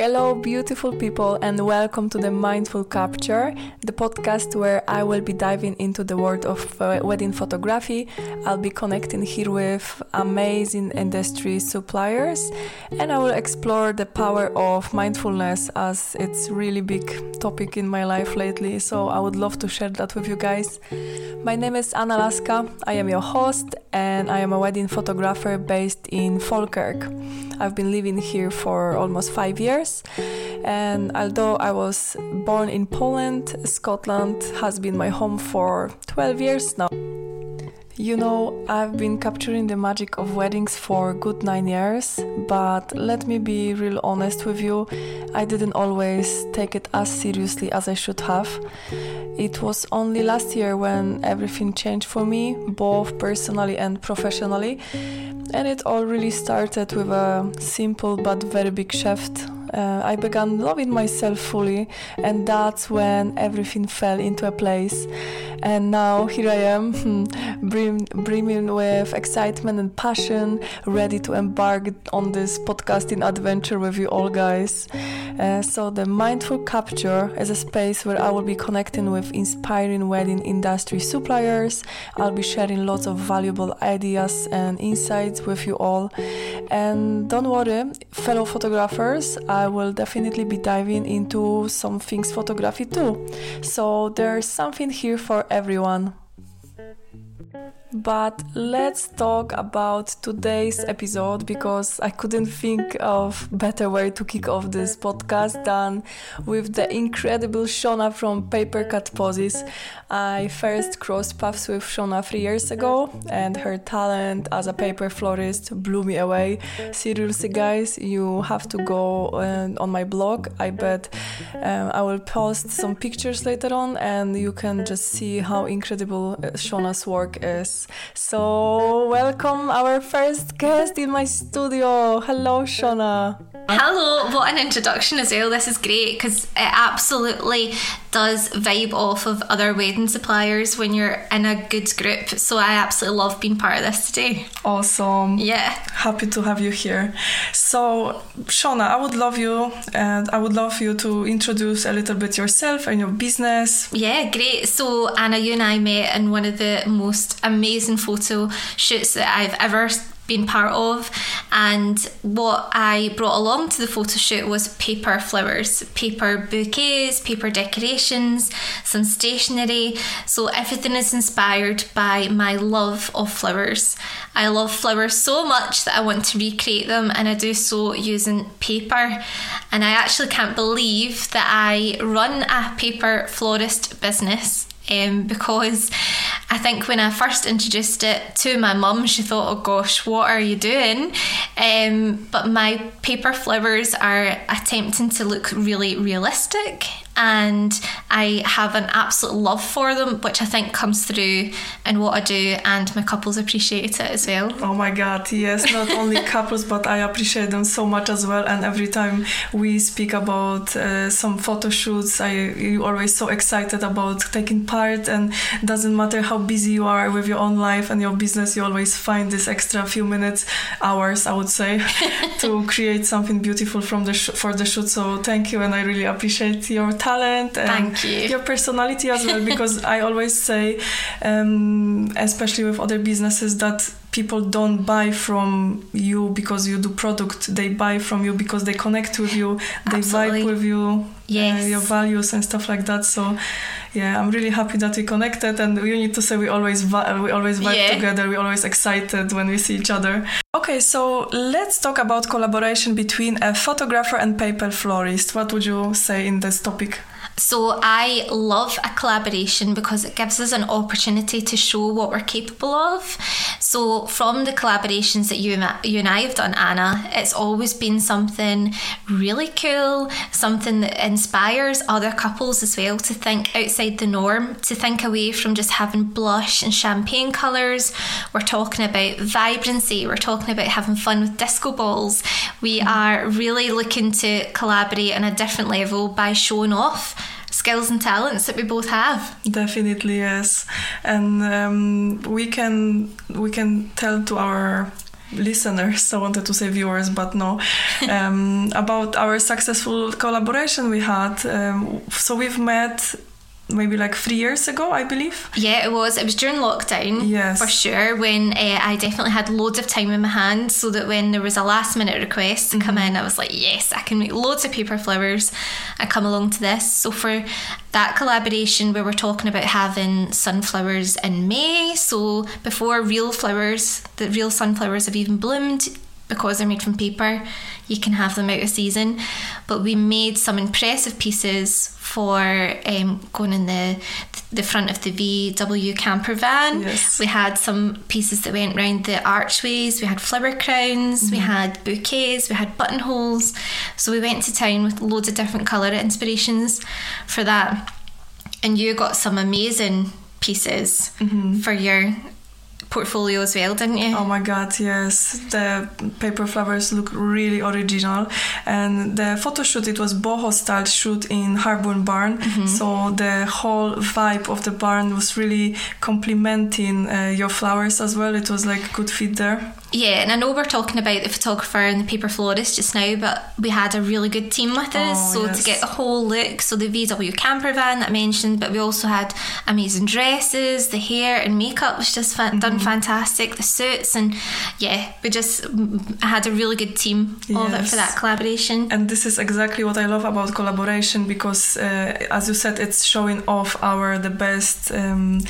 Hello, beautiful people, and welcome to the Mindful Capture, the podcast where I will be diving into the world of uh, wedding photography. I'll be connecting here with amazing industry suppliers, and I will explore the power of mindfulness as it's really big topic in my life lately. So I would love to share that with you guys. My name is Anna Laska. I am your host, and I am a wedding photographer based in Falkirk. I've been living here for almost five years, and although I was born in Poland, Scotland has been my home for 12 years now. You know, I've been capturing the magic of weddings for good nine years, but let me be real honest with you, I didn't always take it as seriously as I should have. It was only last year when everything changed for me, both personally and professionally, and it all really started with a simple but very big shift uh, I began loving myself fully, and that's when everything fell into a place. And now here I am, hmm, brimming with excitement and passion, ready to embark on this podcasting adventure with you all, guys. Uh, so, the Mindful Capture is a space where I will be connecting with inspiring wedding industry suppliers. I'll be sharing lots of valuable ideas and insights with you all. And don't worry, fellow photographers, I will definitely be diving into some things photography too. So there's something here for everyone. But let's talk about today's episode because I couldn't think of better way to kick off this podcast than with the incredible Shona from Paper Cut Posies. I first crossed paths with Shona three years ago, and her talent as a paper florist blew me away. Seriously, guys, you have to go uh, on my blog. I bet um, I will post some pictures later on, and you can just see how incredible uh, Shona's work is. So, welcome our first guest in my studio. Hello, Shona. Hello, what an introduction as well. This is great because it absolutely does vibe off of other wedding suppliers when you're in a good group. So I absolutely love being part of this today. Awesome. Yeah. Happy to have you here. So, Shona, I would love you and I would love you to introduce a little bit yourself and your business. Yeah, great. So, Anna, you and I met in one of the most amazing photo shoots that I've ever been part of. And what I brought along to the photo shoot was paper flowers, paper bouquets, paper decorations, some stationery. So everything is inspired by my love of flowers. I love flowers so much that I want to recreate them, and I do so using paper. And I actually can't believe that I run a paper florist business um, because I think when I first introduced it to my mum, she thought, oh gosh, what are you doing? Um, but my paper flowers are attempting to look really realistic and I have an absolute love for them, which I think comes through in what I do, and my couples appreciate it as well. Oh my god, yes, not only couples, but I appreciate them so much as well. And every time we speak about uh, some photo shoots, I you always so excited about taking part, and doesn't matter how busy you are with your own life and your business, you always find this extra few minutes, hours, I would say, to create something beautiful from the sh- for the shoot. So thank you, and I really appreciate your time talent and you. your personality as well because I always say um, especially with other businesses that people don't buy from you because you do product they buy from you because they connect with you they Absolutely. vibe with you yes. uh, your values and stuff like that so yeah i'm really happy that we connected and we need to say we always vi- we always vibe yeah. together We're always excited when we see each other. Okay so let's talk about collaboration between a photographer and paper florist. What would you say in this topic so I love a collaboration because it gives us an opportunity to show what we're capable of. So from the collaborations that you and, you and I have done, Anna, it's always been something really cool, something that inspires other couples as well to think outside the norm, to think away from just having blush and champagne colours. We're talking about vibrancy, we're talking about having fun with disco balls. We are really looking to collaborate on a different level by showing off skills and talents that we both have. Definitely yes, and um, we can we can tell to our listeners. I wanted to say viewers, but no. Um, about our successful collaboration we had. Um, so we've met maybe like three years ago, I believe. Yeah, it was. It was during lockdown. Yes. For sure, when uh, I definitely had loads of time in my hands, so that when there was a last minute request to come Mm-hmm. in, I was like, yes, I can make loads of paper flowers and come along to this. So for that collaboration, we were talking about having sunflowers in May. So before real flowers, the real sunflowers have even bloomed, because they're made from paper, you can have them out of season. But we made some impressive pieces for um, going in the the front of the VW camper van. Yes. We had some pieces that went round the archways. We had flower crowns. We had bouquets. We had buttonholes. So we went to town with loads of different colour inspirations for that. And you got some amazing pieces for your portfolio as well, didn't you? Oh my god, yes. The paper flowers look really original. And the photo shoot, it was boho style shoot in Harborne Barn. So the whole vibe of the barn was really complementing uh, your flowers as well. It was like good fit there. Yeah, and I know we're talking about the photographer and the paper florist just now, but we had a really good team with us. Oh, so yes. to get the whole look, so the VW camper van that I mentioned, but we also had amazing dresses, the hair and makeup was just fa- done Mm-hmm. fantastic, the suits, and yeah, we just had a really good team of it for that collaboration. And this is exactly what I love about collaboration because, uh, as you said, it's showing off our the best um,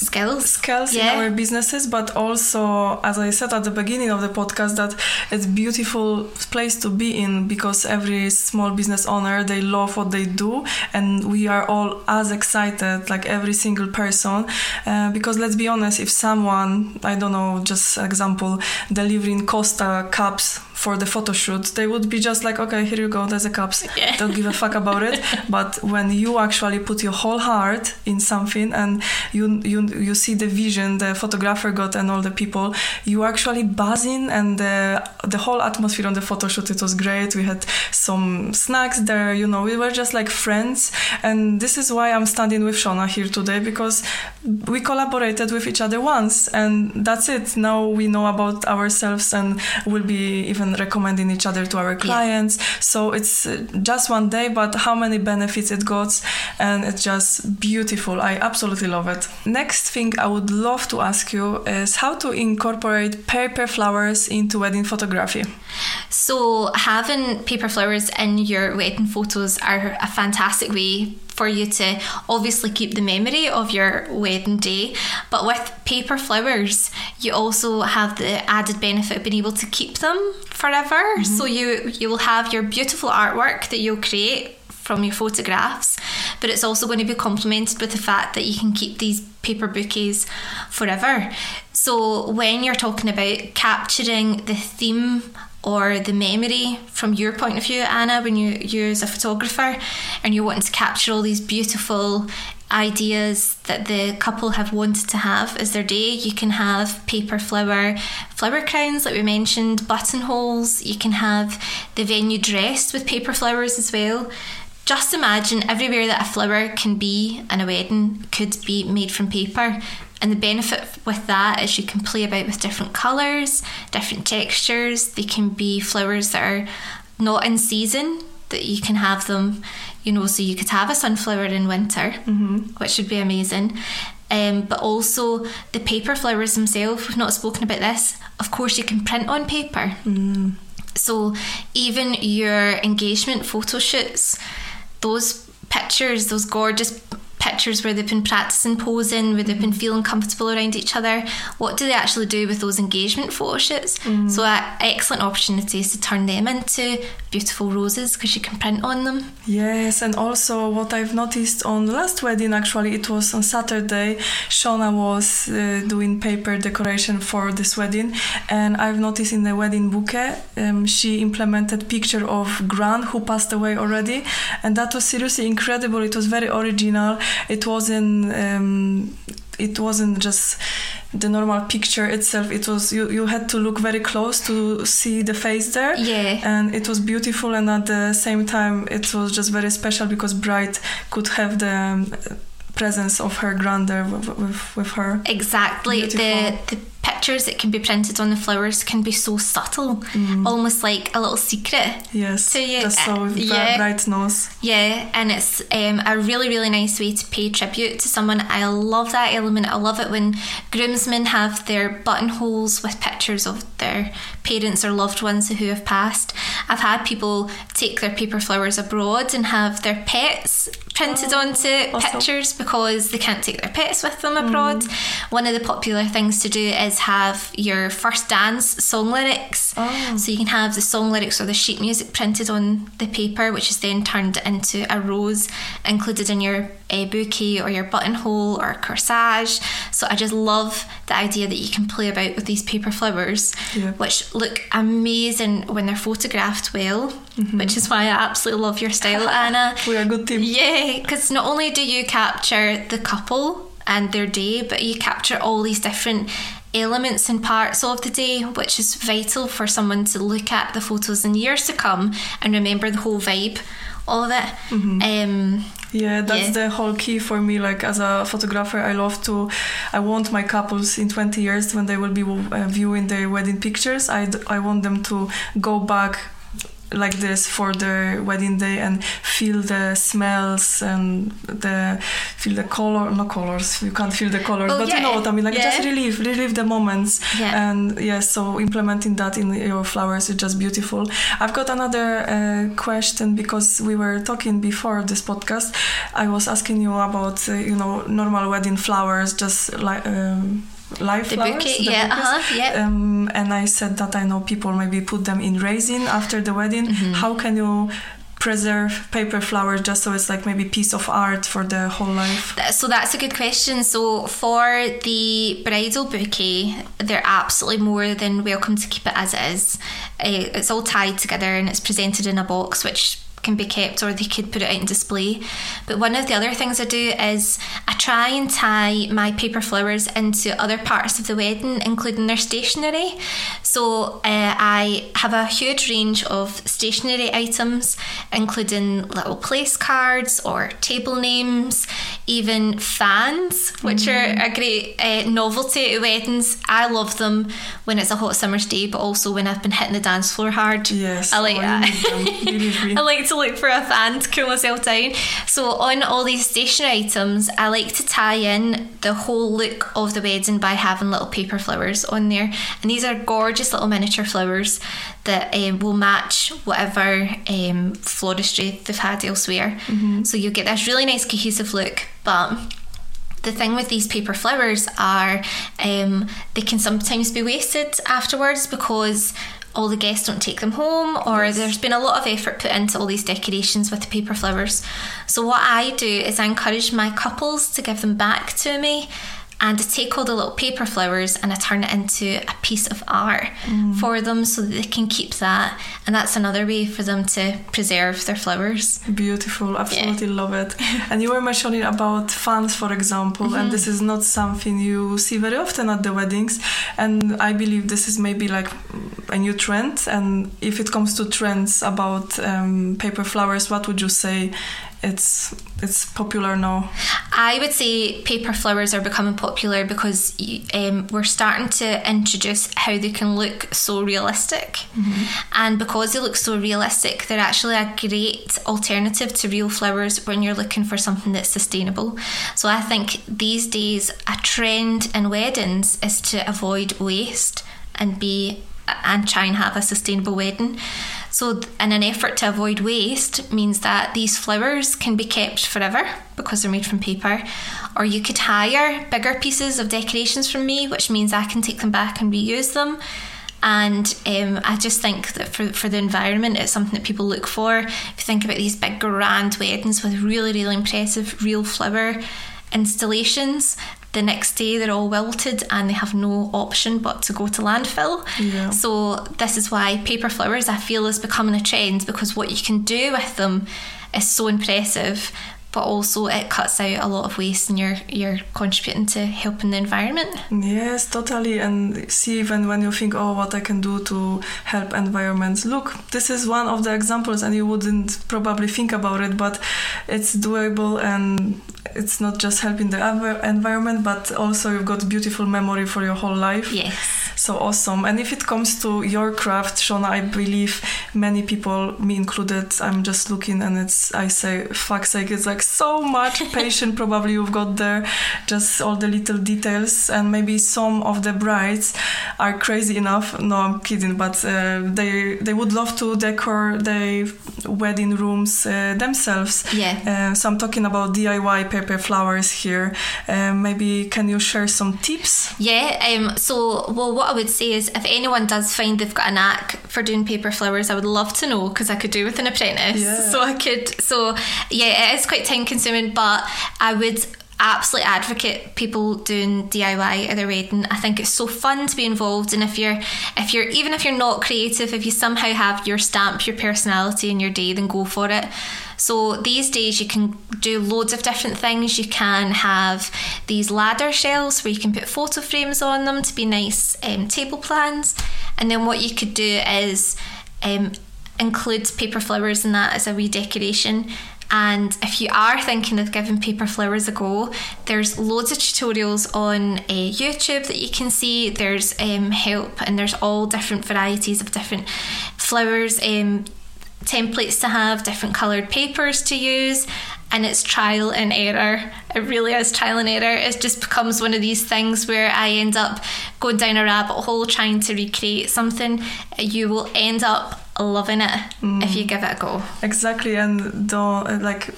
Skills. skills Yeah. in our businesses, but also, as I said at the beginning of the podcast, that it's beautiful place to be in because every small business owner they love what they do, and we are all as excited, like every single person. Uh, because let's be honest, if someone, I don't know, just example, delivering Costa cups for the photo shoot, they would be just like, okay, here you go, there's a cups. Yeah. Don't give a fuck about it. But when you actually put your whole heart in something and you you you see the vision the photographer got and all the people, you actually buzzing and the the whole atmosphere on the photo shoot it was great. We had some snacks there, you know, we were just like friends. And this is why I'm standing with Shona here today because we collaborated with each other once and that's it. Now we know about ourselves and we'll be even recommending each other to our clients. So it's uh, just one day, but how many benefits it got, and it's just beautiful. I absolutely love it. Next thing I would love to ask you is how to incorporate paper flowers into wedding photography. So having paper flowers in your wedding photos are a fantastic way for you to obviously keep the memory of your wedding day, but with paper flowers, you also have the added benefit of being able to keep them forever. Mm-hmm. So you you will have your beautiful artwork that you'll create from your photographs, but it's also going to be complemented with the fact that you can keep these paper bouquets forever. So when you're talking about capturing the theme or the memory from your point of view, Anna, when you you as a photographer and you're wanting to capture all these beautiful ideas that the couple have wanted to have as their day. You can have paper flower flower crowns, like we mentioned, buttonholes. You can have the venue dressed with paper flowers as well. Just imagine everywhere that a flower can be in a wedding could be made from paper. And the benefit with that is you can play about with different colours, different textures. They can be flowers that are not in season, that you can have them, you know, so you could have a sunflower in winter, which would be amazing. Um, but also the paper flowers themselves, we've not spoken about this. Of course, you can print on paper. So even your engagement photo shoots, those pictures, those gorgeous pictures where they've been practicing posing, where they've been feeling comfortable around each other, what do they actually do with those engagement photo shoots? So, uh, excellent opportunities to turn them into beautiful roses because you can print on them. Yes, and also what I've noticed on the last wedding, actually, it was on Saturday. Shona was uh, doing paper decoration for this wedding, and I've noticed in the wedding bouquet, um, she implemented picture of Gran who passed away already, and that was seriously incredible. It was very original. It wasn't. Um, it wasn't just the normal picture itself it was you, you had to look very close to see the face there Yeah. and it was beautiful and at the same time it was just very special because bride could have the um, presence of her grandeur with, with, with her. Exactly. The the pictures that can be printed on the flowers can be so subtle, Mm. almost like a little secret. Yes, So you- that's so uh, yeah. bright nose. Yeah, and it's um, a really, really nice way to pay tribute to someone. I love that element. I love it when groomsmen have their buttonholes with pictures of their parents or loved ones who have passed. I've had people take their paper flowers abroad and have their pets printed Oh, onto awesome. pictures because they can't take their pets with them abroad. One of the popular things to do is have your first dance song lyrics. Oh. So you can have the song lyrics or the sheet music printed on the paper, which is then turned into a rose included in your uh, bouquet or your buttonhole or corsage. So I just love the idea that you can play about with these paper flowers, Yeah. which look amazing when they're photographed well, which is why I absolutely love your style, Anna. We are a good team. Yeah, because not only do you capture the couple and their day, but you capture all these different elements and parts of the day, which is vital for someone to look at the photos in years to come and remember the whole vibe all of it. Um, Yeah, that's Yeah. the whole key for me. Like as a photographer, I love to. I want my couples in 20 years when they will be uh, viewing their wedding pictures. I d- I want them to go back like this for their wedding day and feel the smells and the feel the color no colors you can't feel the colors Oh, but you know what i mean like just Yeah. relive relive the moments Yeah. and yeah so implementing that in your flowers is just beautiful i've got another uh, question because we were talking before this podcast i was asking you about uh, you know normal wedding flowers just like um, live the flowers bouquet, the yeah, uh-huh, yeah. Um, and I said that I know people maybe put them in resin after the wedding. Mm-hmm. How can you preserve paper flowers just so it's like maybe piece of art for the whole life? So that's a good question. So for the bridal bouquet, they're absolutely more than welcome to keep it as it is. Uh, it's all tied together and it's presented in a box, which can be kept or they could put it out in display. But one of the other things I do is I try and tie my paper flowers into other parts of the wedding, including their stationery. So uh, I have a huge range of stationery items, including little place cards or table names, even fans, which are a great uh, novelty at weddings. I love them when it's a hot summer's day, but also when I've been hitting the dance floor hard. Yes. I like oh, that. need them, believe me. I like to look for a fan to cool myself down. So on all these stationery items, I like to tie in the whole look of the wedding by having little paper flowers on there. And these are gorgeous little miniature flowers that um, will match whatever um, floristry they've had elsewhere. So you'll get this really nice cohesive look, but the thing with these paper flowers are um, they can sometimes be wasted afterwards because all the guests don't take them home or there's been a lot of effort put into all these decorations with the paper flowers. So what i do is i encourage my couples to give them back to me and to take all the little paper flowers and I turn it into a piece of art for them so that they can keep that. And that's another way for them to preserve their flowers. Beautiful, absolutely love it. And you were mentioning about fans, for example, Mm-hmm. and this is not something you see very often at the weddings. And I believe this is maybe like a new trend. And if it comes to trends about um, paper flowers, what would you say? It's it's popular now. I would say paper flowers are becoming popular because um, we're starting to introduce how they can look so realistic. And because they look so realistic, they're actually a great alternative to real flowers when you're looking for something that's sustainable. So I think these days, a trend in weddings is to avoid waste and be and try and have a sustainable wedding. So, in an effort to avoid waste, means that these flowers can be kept forever because they're made from paper, or you could hire bigger pieces of decorations from me, which means I can take them back and reuse them. And um, I just think that for, for the environment, it's something that people look for. If you think about these big grand weddings with really, really impressive real flower installations, the next day they're all wilted and they have no option but to go to landfill. Yeah. So this is why paper flowers I feel is becoming a trend because what you can do with them is so impressive but also it cuts out a lot of waste and you're you're contributing to helping the environment. Yes, totally. And see, even when you think, oh, what I can do to help environments, look, this is one of the examples, and you wouldn't probably think about it, but it's doable and it's not just helping the env- environment, but also you've got beautiful memory for your whole life. Yes. So awesome. And if it comes to your craft, Shona, I believe many people, me included, I'm just looking and it's, I say, fuck's sake, it's like so much patience probably you've got there, just all the little details. And maybe some of the brides are crazy enough. No, I'm kidding, but uh, they they would love to decor their wedding rooms uh, themselves. Yeah. Uh, so I'm talking about DIY paper flowers here. Uh, maybe can you share some tips? Yeah, um, so well, what I would say is if anyone does find they've got a knack for doing paper flowers, I would love to know because I could do with an apprentice. Yeah. So I could, so yeah, it is quite time consuming, but I would absolutely advocate people doing DIY at their wedding. I think it's so fun to be involved and if you're if you're even if you're not creative, if you somehow have your stamp, your personality in your day, then go for it. So these days you can do loads of different things. You can have these ladder shelves where you can put photo frames on them to be nice um, table plans. And then what you could do is um, include paper flowers in that as a wee decoration. And if you are thinking of giving paper flowers a go, there's loads of tutorials on uh, YouTube that you can see. There's um, help, and there's all different varieties of different flowers, um, templates to have, different coloured papers to use, and it's trial and error. It really is trial and error. It just becomes one of these things where I end up going down a rabbit hole trying to recreate something. You will end up loving it if mm. you give it a go. Exactly, and don't like.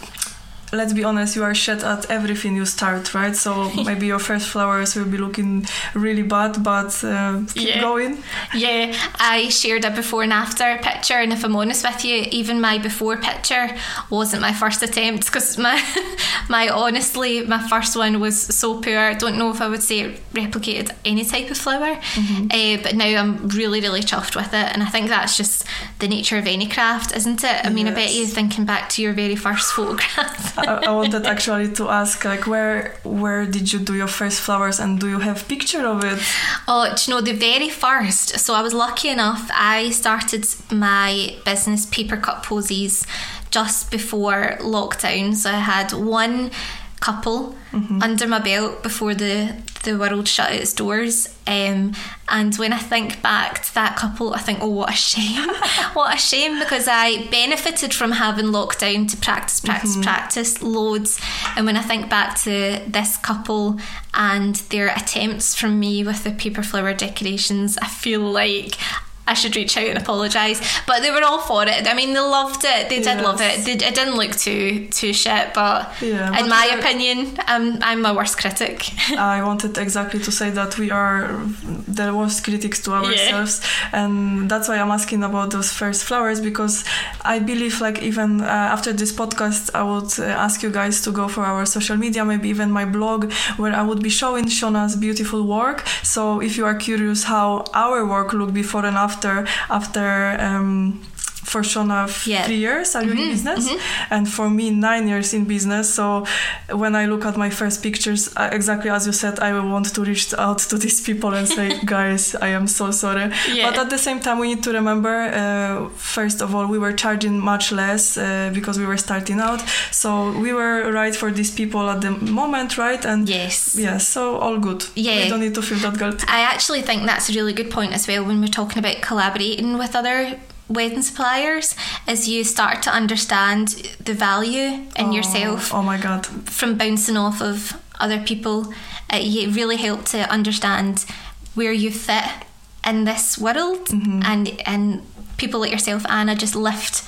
Let's be honest, you are shit at everything you start, right? So maybe your first flowers will be looking really bad, but uh, keep Yeah. going. Yeah, I shared a before and after picture, and if I'm honest with you, even my before picture wasn't my first attempt because my my honestly my first one was so poor. I don't know if I would say it replicated any type of flower, uh, but now I'm really really chuffed with it, and I think that's just the nature of any craft, isn't it? I mean, I bet Yes. you thinking back to your very first photograph. I, wanted actually to ask, like, where where did you do your first flowers, and do you have picture of it? Oh, you know the very first? So I was lucky enough. I started my business Paper Cut Posies just before lockdown. So I had one couple under my belt before the the world shut its doors. Um, and when I think back to that couple, I think, oh, what a shame! what a shame because I benefited from having lockdown to practice, practice, practice loads. And when I think back to this couple and their attempts from me with the paper flower decorations, I feel like. I should reach out and apologise, but they were all for it. I mean, they loved it. They did love it. They, it didn't look too too shit, but Yeah, in my opinion, I'm I'm my worst critic. I wanted exactly to say that we are the worst critics to ourselves, and that's why I'm asking about those first flowers because I believe, like, even uh, after this podcast, I would uh, ask you guys to go for our social media, maybe even my blog, where I would be showing Shona's beautiful work. So if you are curious how our work looked before and after, after. Um, for Shona, Yeah. three years are you in Mhm, business, and for me, nine years in business. So when I look at my first pictures, uh, exactly as you said, I want to reach out to these people and say, guys, I am so sorry. Yeah. But at the same time, we need to remember, uh, first of all, we were charging much less uh, because we were starting out. So we were right for these people at the moment, right? And yes. yeah, so all good. Yeah. We don't need to feel that. I actually think that's a really good point as well when we're talking about collaborating with other wedding suppliers is you start to understand the value in Oh, yourself Oh my god. from bouncing off of other people. It really help to understand where you fit in this world Mm-hmm. and and people like yourself, Anna, just lift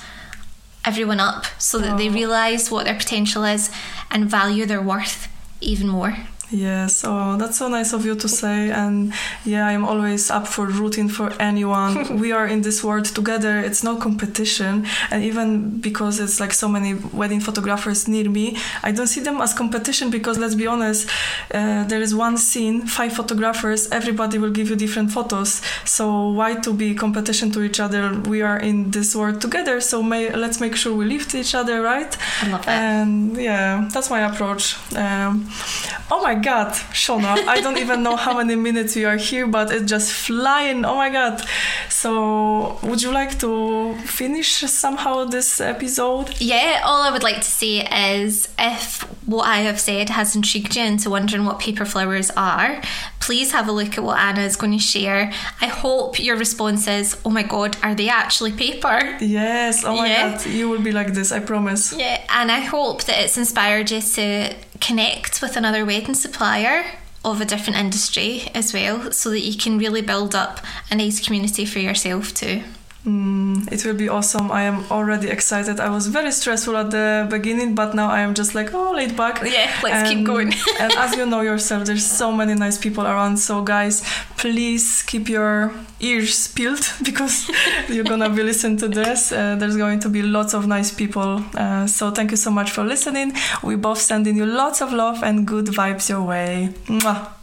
everyone up so that they Oh. realise what their potential is and value their worth even more. Yes, oh, that's so nice of you to say. And yeah, I'm always up for rooting for anyone. we are in this world together. It's no competition. And even because it's like so many wedding photographers near me, I don't see them as competition because let's be honest, uh, there is one scene, five photographers, everybody will give you different photos. So why to be competition to each other? We are in this world together. So may, let's make sure we lift each other, right? I love that. And yeah, that's my approach. Um, Oh my god, Shona, I don't even know how many minutes we are here, but it's just flying. Oh my god. So, would you like to finish somehow this episode? Yeah, all I would like to say is if what I have said has intrigued you into wondering what paper flowers are, please have a look at what Anna is going to share. I hope your response is, oh my god, are they actually paper? Yes, oh my yeah. god, you will be like this, I promise. Yeah, and I hope that it's inspired you to connect with another wedding supplier of a different industry as well so that you can really build up a nice community for yourself too. Mm, it will be awesome. I am already excited. I was very stressful at the beginning, but now I am just like, oh, laid back. Yeah, let's and, keep going. and as you know yourself, there's so many nice people around. So, guys, please keep your ears peeled because you're gonna be listening to this. Uh, there's going to be lots of nice people. Uh, so, thank you so much for listening. We both sending you lots of love and good vibes your way. Mwah.